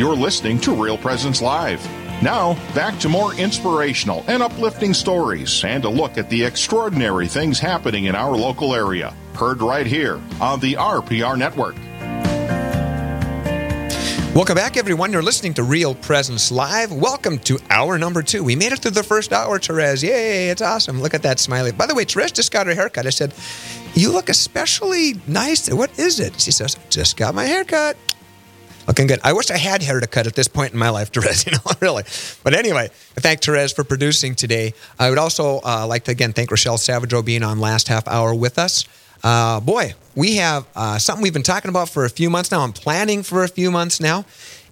You're listening to Real Presence Live. Now, back to more inspirational and uplifting stories and a look at the extraordinary things happening in our local area. Heard right here on the RPR Network. Welcome back, everyone. You're listening to Real Presence Live. Welcome to hour number two. We made it through the first hour, Therese. Yay, it's awesome. Look at that smiley. By the way, Therese just got her haircut. I said, You look especially nice. What is it? She says, Just got my haircut. Looking good. I wish I had hair to cut at this point in my life, Therese, you know, really. But anyway, I thank Therese for producing today. I would also uh, like to, again, thank Rochelle Savageau being on last half hour with us. Uh, boy, we have uh, something we've been talking about for a few months now. I'm planning for a few months now.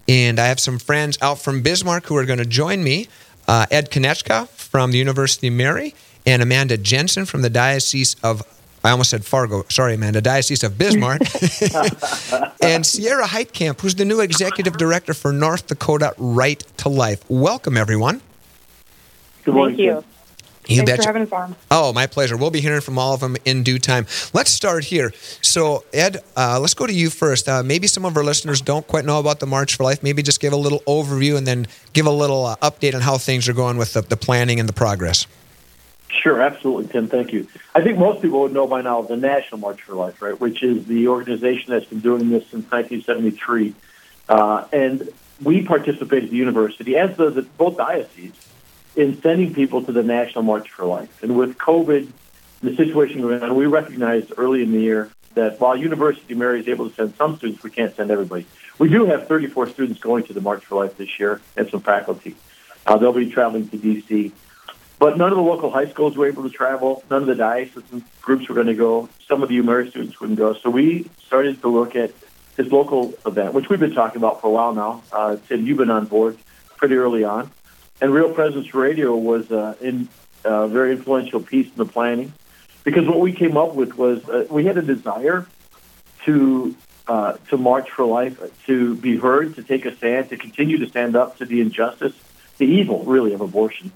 And I have some friends out from Bismarck who are going to join me uh, Ed Konechka from the University of Mary and Amanda Jensen from the Diocese of I almost said Fargo. Sorry, Amanda. Diocese of Bismarck. and Sierra Heitkamp, who's the new executive director for North Dakota Right to Life. Welcome, everyone. Good morning. Thank you. You Thanks betcha. for having us on. Oh, my pleasure. We'll be hearing from all of them in due time. Let's start here. So, Ed, uh, let's go to you first. Uh, maybe some of our listeners don't quite know about the March for Life. Maybe just give a little overview and then give a little uh, update on how things are going with the, the planning and the progress. Sure, absolutely, Tim. Thank you. I think most people would know by now the National March for Life, right, which is the organization that's been doing this since 1973. Uh, and we participate at the university, as does both dioceses, in sending people to the National March for Life. And with COVID, the situation going on, we recognized early in the year that while University Mary is able to send some students, we can't send everybody. We do have 34 students going to the March for Life this year and some faculty. Uh, they'll be traveling to D.C. But none of the local high schools were able to travel. None of the diocesan groups were going to go. Some of the UMary students wouldn't go. So we started to look at this local event, which we've been talking about for a while now. Uh, Tim, you've been on board pretty early on. And Real Presence Radio was uh, in a uh, very influential piece in the planning because what we came up with was uh, we had a desire to uh, to march for life, to be heard, to take a stand, to continue to stand up to the injustice, the evil, really, of abortion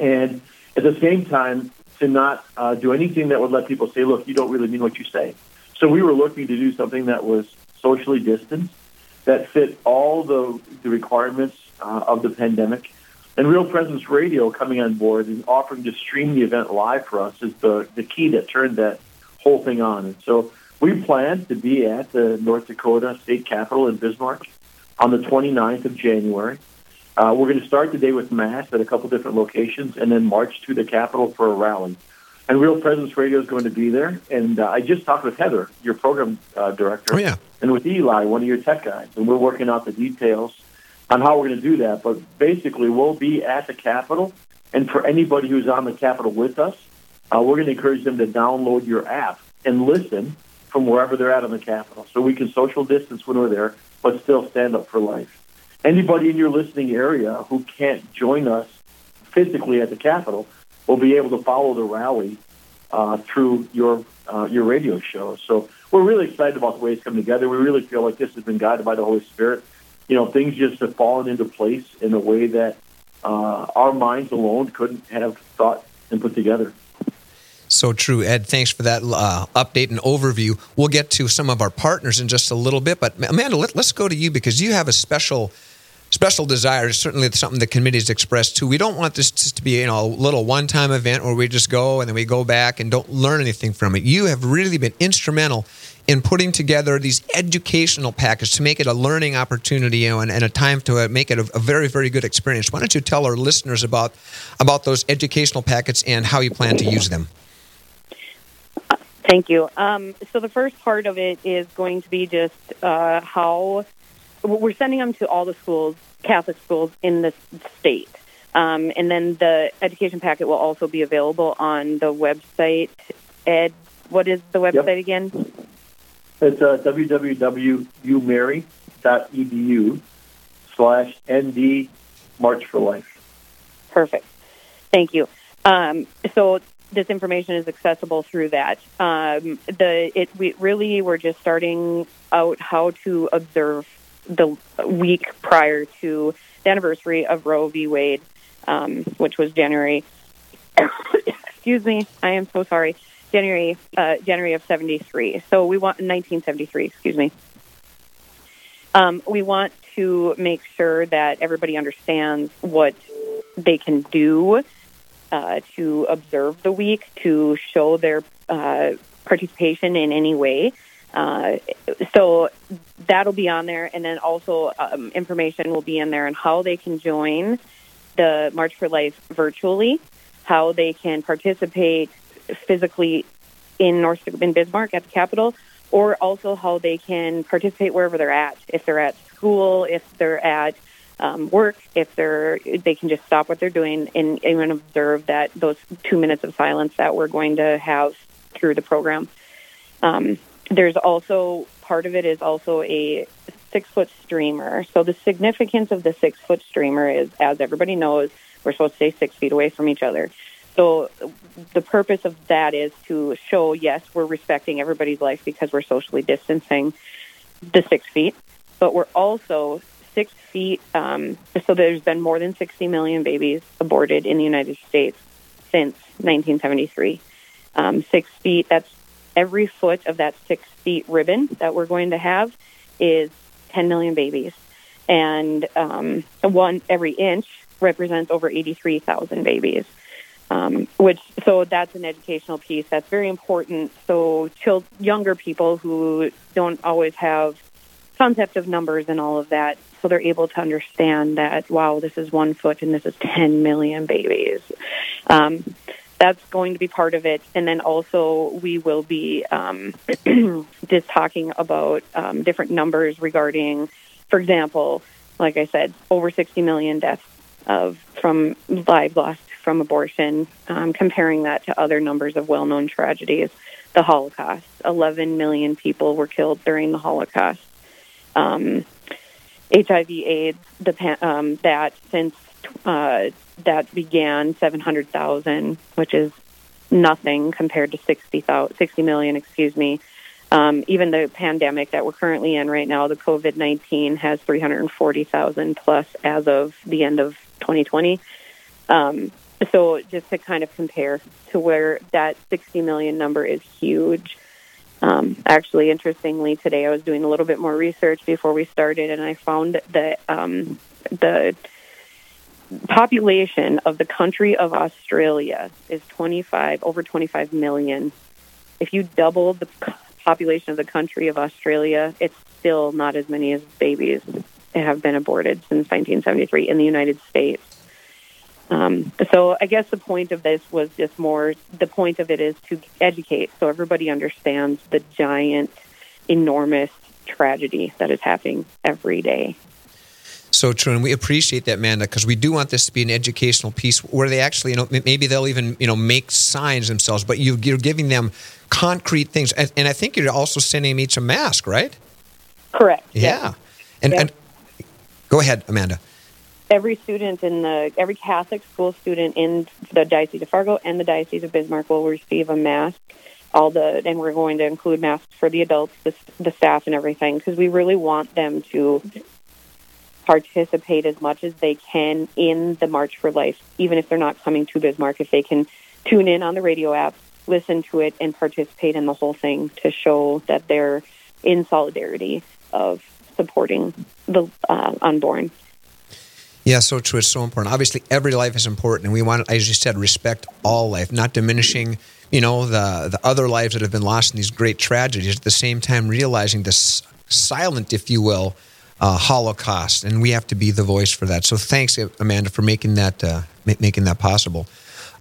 and at the same time to not uh, do anything that would let people say, "Look, you don't really mean what you say." So we were looking to do something that was socially distanced, that fit all the, the requirements uh, of the pandemic. And Real Presence Radio coming on board and offering to stream the event live for us is the, the key that turned that whole thing on. And so we plan to be at the North Dakota State Capitol in Bismarck on the 29th of January. Uh, we're going to start the day with mass at a couple different locations and then march to the Capitol for a rally. And Real Presence Radio is going to be there. And uh, I just talked with Heather, your program uh, director, oh, yeah. and with Eli, one of your tech guys. And we're working out the details on how we're going to do that. But basically, we'll be at the Capitol. And for anybody who's on the Capitol with us, uh, we're going to encourage them to download your app and listen from wherever they're at on the Capitol. So we can social distance when we're there, but still stand up for life anybody in your listening area who can't join us physically at the Capitol will be able to follow the rally uh, through your uh, your radio show. So we're really excited about the way it's coming together. We really feel like this has been guided by the Holy Spirit. You know, things just have fallen into place in a way that uh, our minds alone couldn't have thought and put together. So true, Ed. Thanks for that uh, update and overview. We'll get to some of our partners in just a little bit, but Amanda, let, us go to you because you have a special special desire. is Certainly, something the committee's expressed too. We don't want this just to be you know a little one-time event where we just go and then we go back and don't learn anything from it. You have really been instrumental in putting together these educational packages to make it a learning opportunity you know, and, and a time to uh, make it a, a, very, very good experience. Why don't you tell our listeners about about those educational packets and how you plan to use them? Thank you. Um, so the first part of it is going to be just uh, how we're sending them to all the schools, Catholic schools in the state. Um, and then the education packet will also be available on the website. Ed, what is the website yep. again? It's uh, www.umary.edu slash ND March for Life. Perfect. Thank you. Um, so this information is accessible through that. Um, the it we really were just starting out how to observe the week prior to the anniversary of Roe v. Wade, um, which was January. excuse me, I am so sorry. January, uh, January of '73. So we want 1973. Excuse me. Um, we want to make sure that everybody understands what they can do uh, to observe the week, to show their uh, participation in any way. Uh, so that'll be on there, and then also um, information will be in there on how they can join the March for Life virtually, how they can participate physically in North in Bismarck at the Capitol, or also how they can participate wherever they're at. If they're at school, if they're at um, work, if they're they can just stop what they're doing and even observe that those two minutes of silence that we're going to have through the program. Um, there's also part of it is also a six foot streamer. So the significance of the six foot streamer is, as everybody knows, we're supposed to stay six feet away from each other. So the purpose of that is to show, yes, we're respecting everybody's life because we're socially distancing the six feet, but we're also six feet. Um, so there's been more than 60 million babies aborted in the United States since 1973. Um, six feet, that's every foot of that six feet ribbon that we're going to have is 10 million babies. And um, one every inch represents over 83,000 babies. Um, which so that's an educational piece that's very important. So chil- younger people who don't always have concept of numbers and all of that, so they're able to understand that wow, this is one foot and this is 10 million babies. Um, that's going to be part of it. And then also we will be um, just talking about um, different numbers regarding, for example, like I said, over 60 million deaths of from lives lost from abortion, um, comparing that to other numbers of well-known tragedies. The Holocaust, 11 million people were killed during the Holocaust. Um, HIV/AIDS, the um, that since uh, that began 700,000, which is nothing compared to 60, 60 million, excuse me. Um, even the pandemic that we're currently in right now, the COVID 19 has 340,000 plus as of the end of 2020. Um, so just to kind of compare to where that 60 million number is huge. Um, actually, interestingly, today I was doing a little bit more research before we started, and I found that um, the population of the country of Australia is 25 over 25 million. If you double the population of the country of Australia, it's still not as many as babies have been aborted since 1973 in the United States. Um, so I guess the point of this was just more the point of it is to educate so everybody understands the giant, enormous tragedy that is happening every day. So true, and we appreciate that, Amanda, because we do want this to be an educational piece where they actually, you know, maybe they'll even, you know, make signs themselves, but you, are giving them concrete things, and, and, I think you're also sending them each a mask, right? Correct. Yeah, yeah. And, yeah. and go ahead, Amanda. Every student in the every Catholic school student in the Diocese of Fargo and the Diocese of Bismarck will receive a mask. All the and we're going to include masks for the adults, the, the staff, and everything because we really want them to participate as much as they can in the March for Life, even if they're not coming to Bismarck, if they can tune in on the radio app, listen to it, and participate in the whole thing to show that they're in solidarity of supporting the uh, unborn. Yeah, so true. It's so important. Obviously, every life is important, and we want, as you said, respect all life, not diminishing, you know, the the other lives that have been lost in these great tragedies. At the same time, realizing this silent, if you will, uh, Holocaust, and we have to be the voice for that. So thanks, Amanda, for making that uh, making that possible.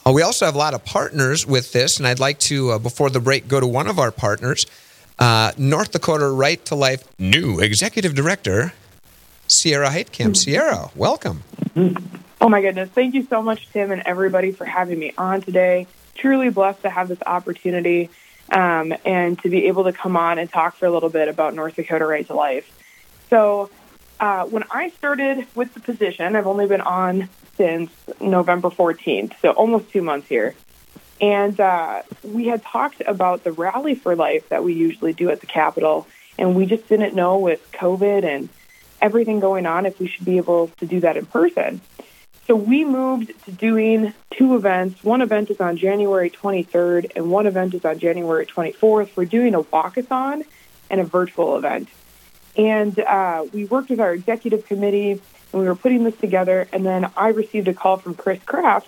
Uh, we also have a lot of partners with this, and I'd like to, uh, before the break, go to one of our partners, uh, North Dakota Right to Life new executive director, Sierra Heitkamp. Mm-hmm. Sierra, welcome. Oh my goodness! Thank you so much, Tim, and everybody for having me on today. Truly blessed to have this opportunity um, and to be able to come on and talk for a little bit about North Dakota Right to Life. So uh, when I started with the position, I've only been on since November 14th, so almost two months here. And uh, we had talked about the Rally for Life that we usually do at the Capitol, and we just didn't know with COVID and everything going on if we should be able to do that in person. So we moved to doing two events. One event is on January 23rd, and one event is on January 24th. We're doing a walkathon and a virtual event. And uh, we worked with our executive committee and we were putting this together. And then I received a call from Chris Kraft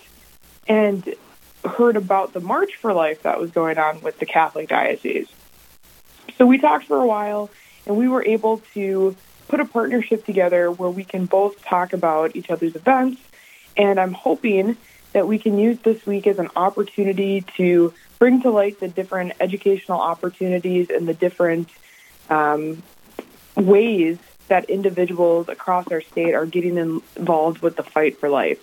and heard about the March for Life that was going on with the Catholic Diocese. So we talked for a while and we were able to put a partnership together where we can both talk about each other's events. And I'm hoping that we can use this week as an opportunity to bring to light the different educational opportunities and the different um, ways that individuals across our state are getting involved with the fight for life.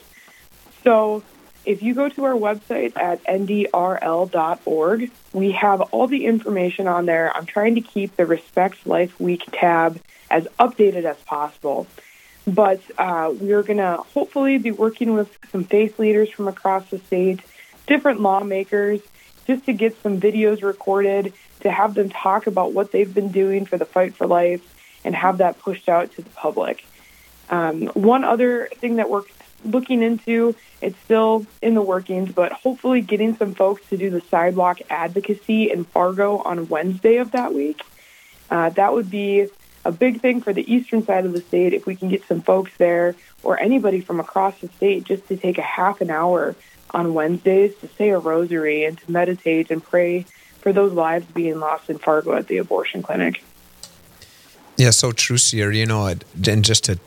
So, if you go to our website at ndrl.org, we have all the information on there. I'm trying to keep the Respect Life Week tab as updated as possible. But uh, we're going to hopefully be working with some faith leaders from across the state, different lawmakers, just to get some videos recorded, to have them talk about what they've been doing for the fight for life, and have that pushed out to the public. Um, one other thing that we're looking into, it's still in the workings, but hopefully getting some folks to do the sidewalk advocacy in Fargo on Wednesday of that week. Uh, that would be a big thing for the eastern side of the state if we can get some folks there or anybody from across the state just to take a half an hour on Wednesdays to say a rosary and to meditate and pray for those lives being lost in Fargo at the abortion clinic. Yeah, so true, Sierra. You know, and just to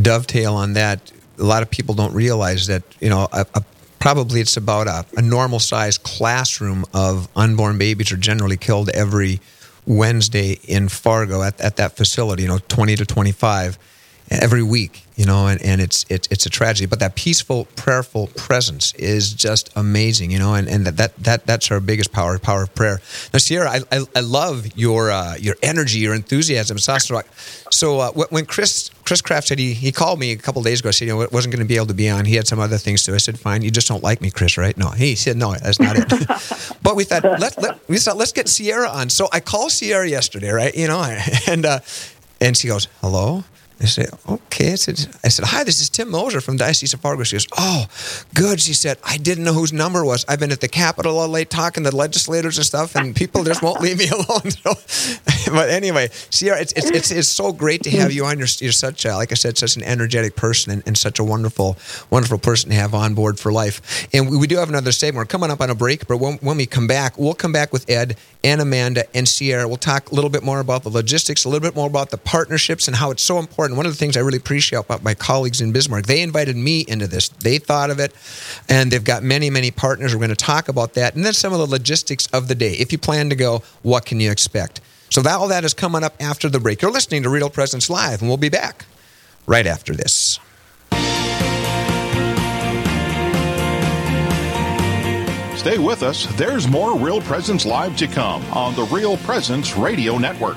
dovetail on that, a lot of people don't realize that, you know, a, a, probably it's about a, a normal sized classroom of unborn babies are generally killed every Wednesday in Fargo at, at that facility, you know, 20 to 25 every week, you know, and, and it's, it's it's a tragedy. But that peaceful, prayerful presence is just amazing, you know, and, and that, that that, that's our biggest power, power of prayer. Now, Sierra, I, I, I love your uh, your energy, your enthusiasm. So uh, when Chris Chris Kraft said he, he called me a couple days ago, I said you know it wasn't going to be able to be on. He had some other things to. I said, fine, you just don't like me, Chris, right? No, he said no, that's not it. but we thought let, let we thought let's get Sierra on. So I called Sierra yesterday, right? You know, and uh, and she goes, hello. I said, okay. I said, I said, hi, this is Tim Moser from Diocese of Fargo. She goes, oh, good. She said, I didn't know whose number was. I've been at the Capitol all late talking to legislators and stuff, and people just won't leave me alone. So, but anyway, Sierra, it's, it's, it's, it's, so great to have you on. You're, you're such, a, like I said, such an energetic person and, and, such a wonderful, wonderful person to have on board for life. And we, we do have another segment. We're coming up on a break, but when, when we come back, we'll come back with Ed and Amanda and Sierra. We'll talk a little bit more about the logistics, a little bit more about the partnerships and how it's so important. One of the things I really appreciate about my colleagues in Bismarck, they invited me into this. They thought of it, and they've got many, many partners. We're going to talk about that. And then some of the logistics of the day. If you plan to go, what can you expect? So that, all that is coming up after the break. You're listening to Real Presence Live, and we'll be back right after this. Stay with us. There's more Real Presence Live to come on the Real Presence Radio Network.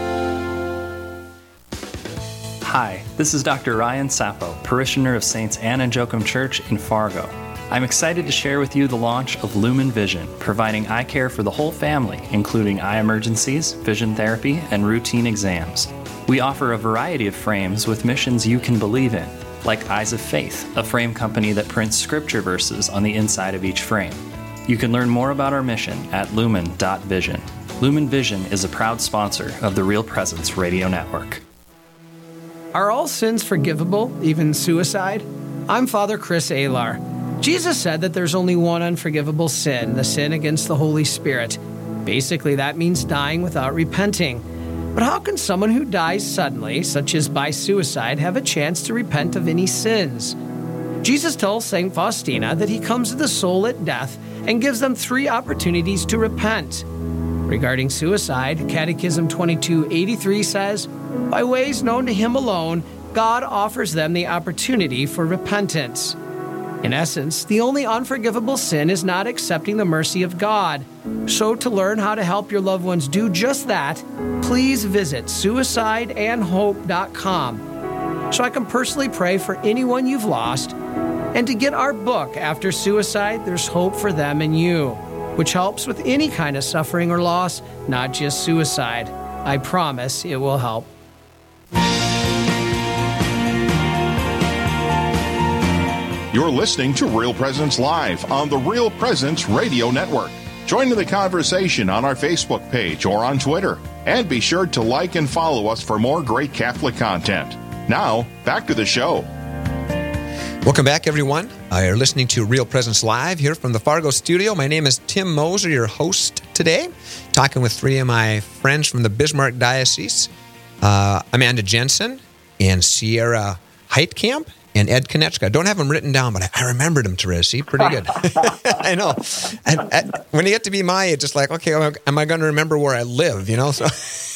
Hi, this is Dr. Ryan Sapo, parishioner of Saints Anna and Joachim Church in Fargo. I'm excited to share with you the launch of Lumen Vision, providing eye care for the whole family, including eye emergencies, vision therapy, and routine exams. We offer a variety of frames with missions you can believe in, like Eyes of Faith, a frame company that prints scripture verses on the inside of each frame. You can learn more about our mission at lumen.vision. Lumen Vision is a proud sponsor of the Real Presence Radio Network. Are all sins forgivable, even suicide? I'm Father Chris Alar. Jesus said that there's only one unforgivable sin, the sin against the Holy Spirit. Basically, that means dying without repenting. But how can someone who dies suddenly, such as by suicide, have a chance to repent of any sins? Jesus tells St. Faustina that he comes to the soul at death and gives them three opportunities to repent. Regarding suicide, Catechism 2283 says, By ways known to him alone, God offers them the opportunity for repentance. In essence, the only unforgivable sin is not accepting the mercy of God. So, to learn how to help your loved ones do just that, please visit suicideandhope.com so I can personally pray for anyone you've lost and to get our book, After Suicide, There's Hope for Them and You, which helps with any kind of suffering or loss, not just suicide. I promise it will help. You're listening to Real Presence Live on the Real Presence Radio Network. Join in the conversation on our Facebook page or on Twitter. And be sure to like and follow us for more great Catholic content. Now, back to the show. Welcome back, everyone. Uh, you're listening to Real Presence Live here from the Fargo studio. My name is Tim Moser, your host today, talking with three of my friends from the Bismarck Diocese uh, Amanda Jensen and Sierra Heitkamp and Ed Konechka. I don't have them written down, but I, remembered them, Teresa. Pretty good. I know. And, and, when you get to be my age, it's like, okay, am I going to remember where I live? You know, so.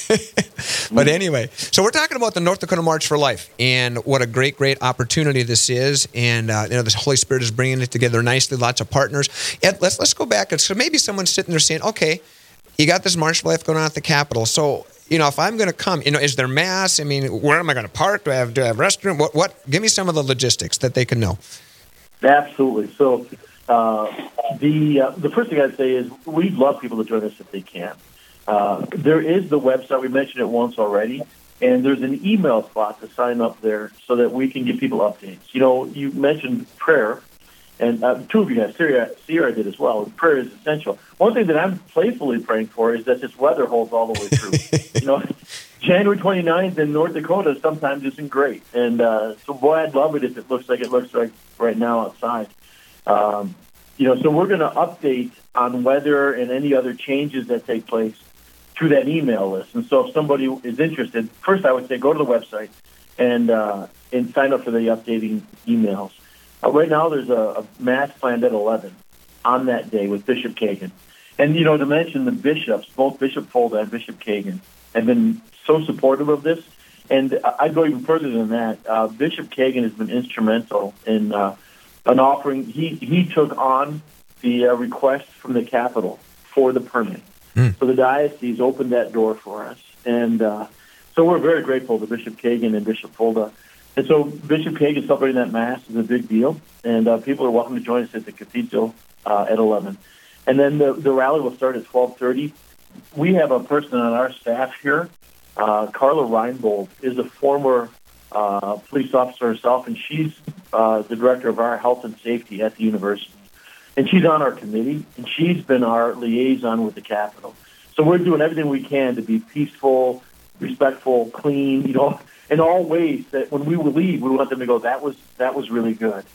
but anyway, so we're talking about the North Dakota March for Life and what a great, great opportunity this is. And uh, you know, the Holy Spirit is bringing it together nicely. Lots of partners. Ed, let's let's go back. So maybe someone's sitting there saying, okay, you got this March for Life going on at the Capitol. So you know, if I'm going to come, you know, is there mass? I mean, where am I going to park? Do I have do I have restroom? What what? Give me some of the logistics that they can know. Absolutely. So uh, the uh, the first thing I'd say is we'd love people to join us if they can. Uh, there is the website we mentioned it once already, and there's an email spot to sign up there so that we can give people updates. You know, you mentioned prayer and uh, two of you have. Sierra, Sierra did as well. Prayer is essential. One thing that I'm playfully praying for is that this weather holds all the way through. you know, January 29th in North Dakota sometimes isn't great, and uh, so boy, I'd love it if it looks like it looks like right now outside. Um, you know, so we're going to update on weather and any other changes that take place through that email list. And so, if somebody is interested, first I would say go to the website and uh, and sign up for the updating emails. Uh, right now, there's a, a mass planned at 11 on that day with Bishop Kagan. And, you know, to mention the bishops, both Bishop Folda and Bishop Kagan have been so supportive of this. And I'd go even further than that. Uh, Bishop Kagan has been instrumental in uh, an offering. He, he took on the uh, request from the Capitol for the permit. Mm. So the diocese opened that door for us. And uh, so we're very grateful to Bishop Kagan and Bishop Folda and so Bishop Kagan celebrating that Mass is a big deal, and uh, people are welcome to join us at the Cathedral uh, at 11. And then the, the rally will start at 12.30. We have a person on our staff here, uh, Carla Reinbold, is a former uh, police officer herself, and she's uh, the director of our health and safety at the university. And she's on our committee, and she's been our liaison with the Capitol. So we're doing everything we can to be peaceful, respectful, clean, you know, in all ways that when we leave, we want them to go, that was, that was really good.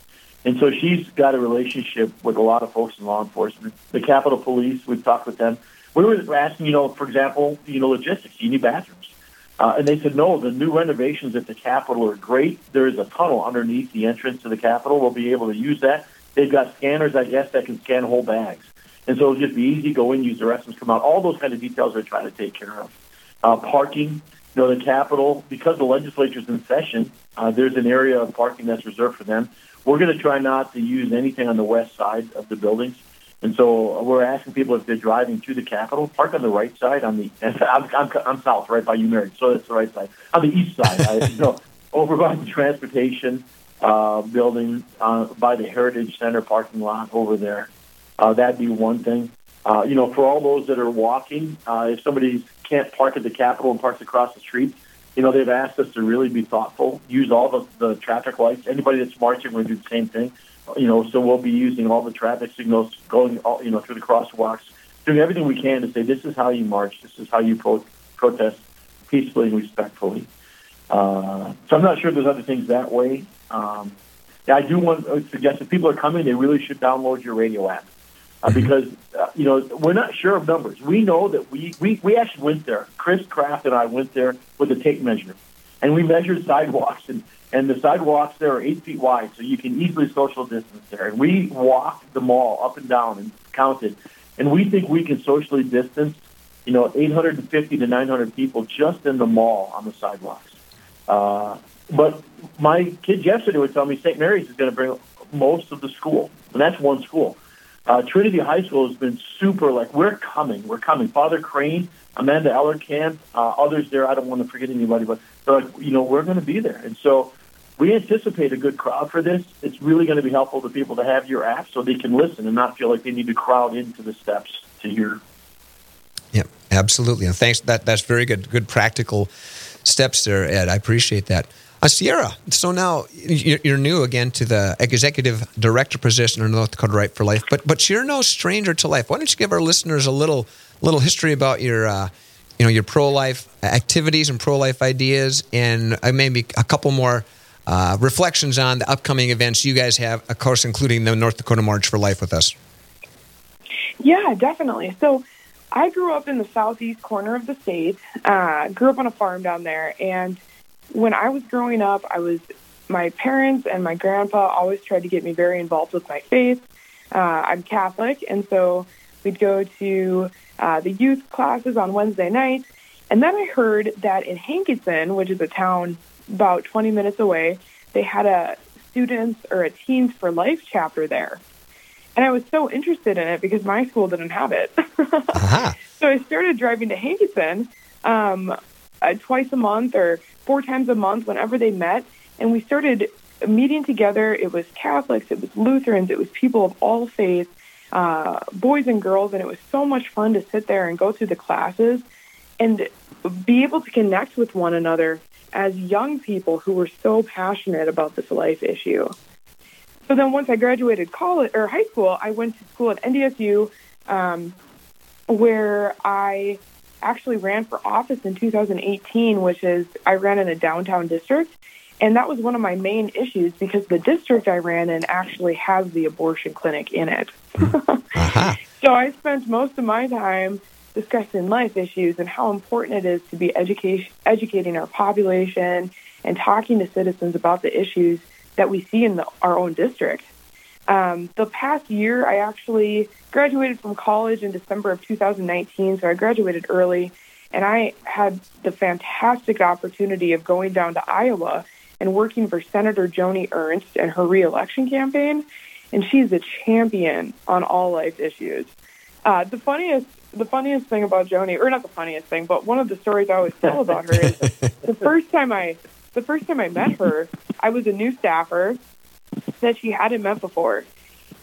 And so she's got a relationship with a lot of folks in law enforcement. The Capitol Police, we've talked with them. We were asking, you know, for example, you know, logistics. You need bathrooms. Uh, and they said, no, the new renovations at the Capitol are great. There is a tunnel underneath the entrance to the Capitol. We'll be able to use that. They've got scanners, I guess, that can scan whole bags. And so it'll just be easy, go in, use the restrooms, come out. All those kind of details they're trying to take care of. Uh, parking, you know, the Capitol, because the legislature's in session, uh, there's an area of parking that's reserved for them. We're going to try not to use anything on the west side of the buildings. And so we're asking people if they're driving to the Capitol, park on the right side. On the I'm, I'm, I'm south, right by you, Mary, so it's the right side. On the east side, I, you know, over by the transportation uh, building, uh, by the Heritage Center parking lot over there. Uh, that'd be one thing. Uh, you know, for all those that are walking, uh, if somebody's can't park at the Capitol and parks across the street. You know, they've asked us to really be thoughtful, use all the, the traffic lights. Anybody that's marching, to do the same thing. You know, so we'll be using all the traffic signals, going, all, you know, through the crosswalks, doing everything we can to say this is how you march, this is how you pro- protest peacefully and respectfully. Uh, so I'm not sure there's other things that way. Um, yeah, I do want to suggest if people are coming, they really should download your radio app uh, because uh, you know we're not sure of numbers. We know that we, we we actually went there. Chris Kraft and I went there with a tape measure, and we measured sidewalks and. And the sidewalks there are eight feet wide, so you can easily social distance there. And we walked the mall up and down and counted, and we think we can socially distance, you know, 850 to 900 people just in the mall on the sidewalks. Uh, but my kids yesterday would tell me St. Mary's is going to bring most of the school, and that's one school. Uh, Trinity High School has been super like we're coming, we're coming. Father Crane, Amanda Ellerkamp, uh, others there. I don't want to forget anybody, but they're like, you know, we're going to be there, and so we anticipate a good crowd for this. It's really going to be helpful to people to have your app so they can listen and not feel like they need to crowd into the steps to hear. Yep, absolutely, and thanks. That that's very good, good practical steps there, Ed. I appreciate that. Uh, Sierra, so now you're new again to the executive director position in North Dakota Right for Life, but but you're no stranger to life. Why don't you give our listeners a little little history about your uh, you know your pro life activities and pro life ideas, and uh, maybe a couple more uh, reflections on the upcoming events you guys have, of course, including the North Dakota March for Life with us. Yeah, definitely. So. I grew up in the southeast corner of the state. Uh, grew up on a farm down there, and when I was growing up, I was my parents and my grandpa always tried to get me very involved with my faith. Uh, I'm Catholic, and so we'd go to uh, the youth classes on Wednesday nights. And then I heard that in Hankinson, which is a town about 20 minutes away, they had a students or a Teens for Life chapter there. And I was so interested in it because my school didn't have it. uh-huh. So I started driving to Hankinson um, uh, twice a month or four times a month whenever they met. And we started meeting together. It was Catholics, it was Lutherans, it was people of all faiths, uh, boys and girls. And it was so much fun to sit there and go through the classes and be able to connect with one another as young people who were so passionate about this life issue. So then once I graduated college or high school, I went to school at NDSU um, where I actually ran for office in 2018, which is I ran in a downtown district. And that was one of my main issues because the district I ran in actually has the abortion clinic in it. uh-huh. So I spent most of my time discussing life issues and how important it is to be education, educating our population and talking to citizens about the issues that we see in the, our own district. Um, the past year, I actually graduated from college in December of 2019, so I graduated early, and I had the fantastic opportunity of going down to Iowa and working for Senator Joni Ernst and her reelection campaign, and she's a champion on all life issues. Uh, the funniest, the funniest thing about Joni, or not the funniest thing, but one of the stories I always tell about her is the first time I, the first time I met her, I was a new staffer that she hadn't met before,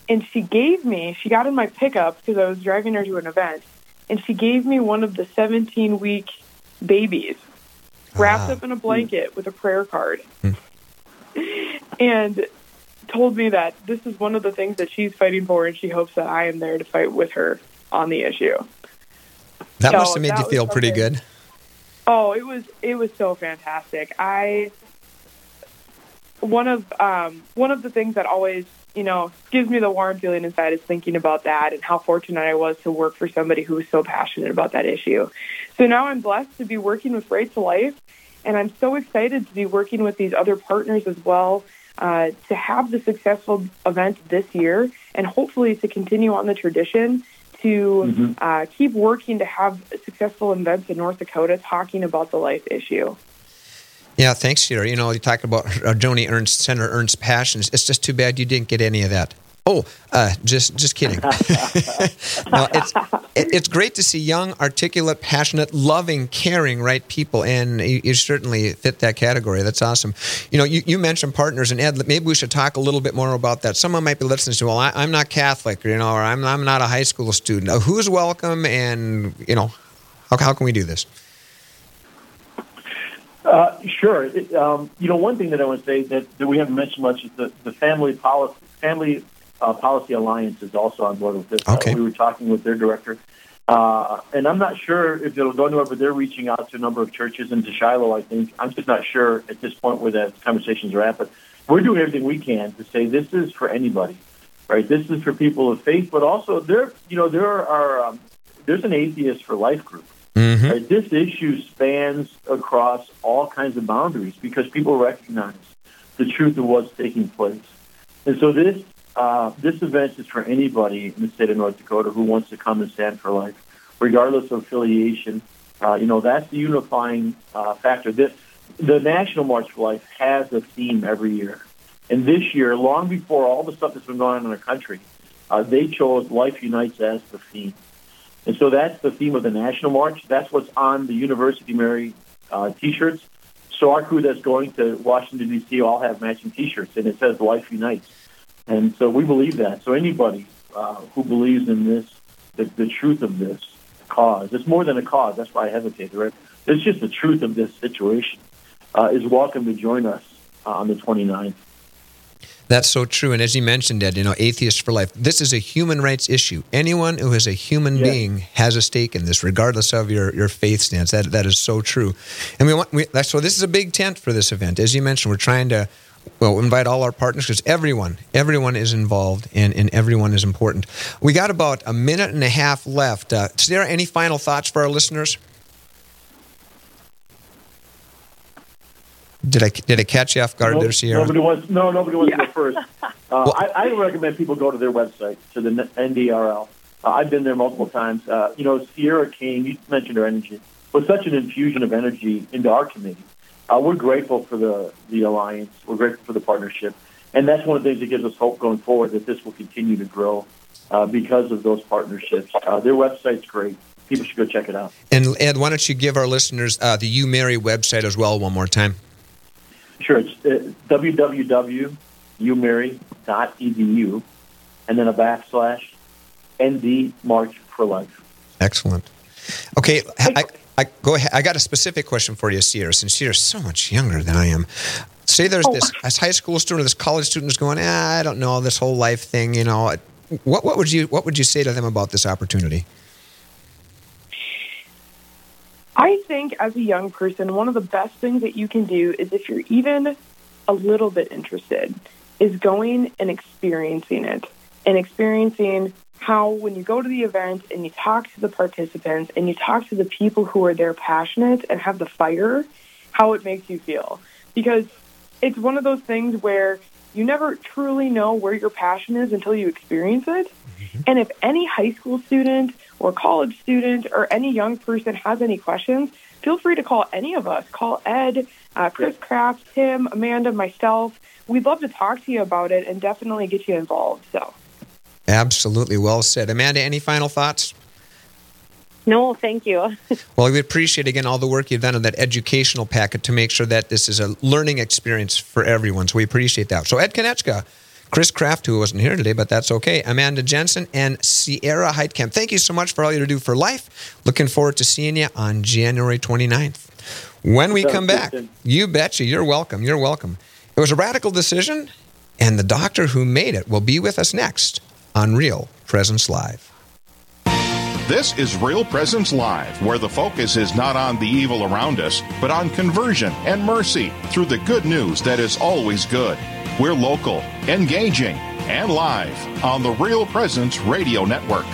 and she gave me, she got in my pickup because I was driving her to an event, and she gave me one of the 17 week babies wrapped ah. up in a blanket with a prayer card. Hmm. and told me that this is one of the things that she's fighting for, and she hopes that I am there to fight with her on the issue. That so must have made you feel pretty good. Oh, it was it was so fantastic. I one of um, one of the things that always you know gives me the warm feeling inside is thinking about that and how fortunate I was to work for somebody who was so passionate about that issue. So now I'm blessed to be working with Right to Life, and I'm so excited to be working with these other partners as well uh, to have the successful event this year, and hopefully to continue on the tradition to mm-hmm. uh, keep working to have successful events in North Dakota talking about the life issue. Yeah, thanks, Sheila. You know, you talk about uh, Joni Ernst, Senator Ernst's passions. It's just too bad you didn't get any of that. Oh, uh, just just kidding. no, it's it, it's great to see young, articulate, passionate, loving, caring, right people, and you, you, certainly fit that category. That's awesome. You know, you, you mentioned partners, and Ed, maybe we should talk a little bit more about that. Someone might be listening to, well, I, am not Catholic, you know, or I'm I'm not a high school student. Who's welcome, and you know, how how can we do this? Uh, sure. It, um, you know, one thing that I want to say that, that we haven't mentioned much is the, the family policy family uh, policy alliance is also on board with this. Uh, okay. Uh, we were talking with their director, uh, and I'm not sure if it'll go anywhere. But they're reaching out to a number of churches into Shiloh. I think I'm just not sure at this point where that conversations are at. But we're doing everything we can to say this is for anybody, right? This is for people of faith, but also there, you know, there are um, there's an atheist for life group Mm-hmm. Right? This issue spans across all kinds of boundaries because people recognize the truth of what's taking place. And so this uh, this event is for anybody in the state of North Dakota who wants to come and stand for life, regardless of affiliation. Uh, you know, that's the unifying uh, factor. This, the National March for Life has a theme every year. And this year, long before all the stuff that's been going on in our country, uh, they chose Life Unites as the theme. And so that's the theme of the National March. That's what's on the University Mary uh, T-shirts. So our crew that's going to Washington, D.C. all have matching T-shirts, and it says Life Unites. And so we believe that. So anybody uh, who believes in this, the, the truth of this cause, it's more than a cause. That's why I hesitated, right? It's just the truth of this situation, uh, is welcome to join us uh, on the 29th. That's so true. And as you mentioned, Ed, you know, Atheists for Life, this is a human rights issue. Anyone who is a human being has a stake in this, regardless of your, your faith stance. That that is so true. And we want we, so this is a big tent for this event. As you mentioned, we're trying to well invite all our partners because everyone everyone is involved and, and everyone is important. We got about a minute and a half left. Uh, Sarah, any final thoughts for our listeners? Did I did I catch you off guard no, there, Sierra? Nobody wants no nobody wants yeah. to go first. Uh, well, I, I, recommend people go to their website to the NDRL. Uh, I've been there multiple times. Uh, you know, Sierra Kane, you mentioned her energy, was such an infusion of energy into our committee. Uh, we're grateful for the the alliance. We're grateful for the partnership, and that's one of the things that gives us hope going forward that this will continue to grow uh, because of those partnerships. Uh, their website's great people should go check it out. And Ed, why don't you give our listeners uh, the UMary website as well one more time? Sure. It's uh, www.umary.edu and then a backslash ND March for Life. Excellent. Okay, I, I, go ahead. I got a specific question for you, Sierra, since you're so much younger than I am. Say there's oh. this as high school student, or this college student is going, ah, I don't know this whole life thing. You know, what what would you what would you say to them about this opportunity? I think as a young person, one of the best things that you can do is if you're even a little bit interested, is going and experiencing it and experiencing how when you go to the event and you talk to the participants and you talk to the people who are there passionate and have the fire, how it makes you feel. Because it's one of those things where you never truly know where your passion is until you experience it. Mm-hmm. And if any high school student or college student or any young person has any questions, feel free to call any of us. Call Ed, uh, Chris Kraft, Tim, Amanda, myself. We'd love to talk to you about it and definitely get you involved. So, absolutely well said, Amanda. Any final thoughts? No, thank you. well, we appreciate again all the work you've done on that educational packet to make sure that this is a learning experience for everyone. So we appreciate that. So Ed Konechka, Chris Kraft, who wasn't here today, but that's okay. Amanda Jensen and Sierra Heitkamp. Thank you so much for all you do for life. Looking forward to seeing you on January 29th. When we come back, you betcha. You're welcome. You're welcome. It was a radical decision, and the doctor who made it will be with us next on Real Presence Live. This is Real Presence Live, where the focus is not on the evil around us, but on conversion and mercy through the good news that is always good. We're local, engaging, and live on the Real Presence Radio Network.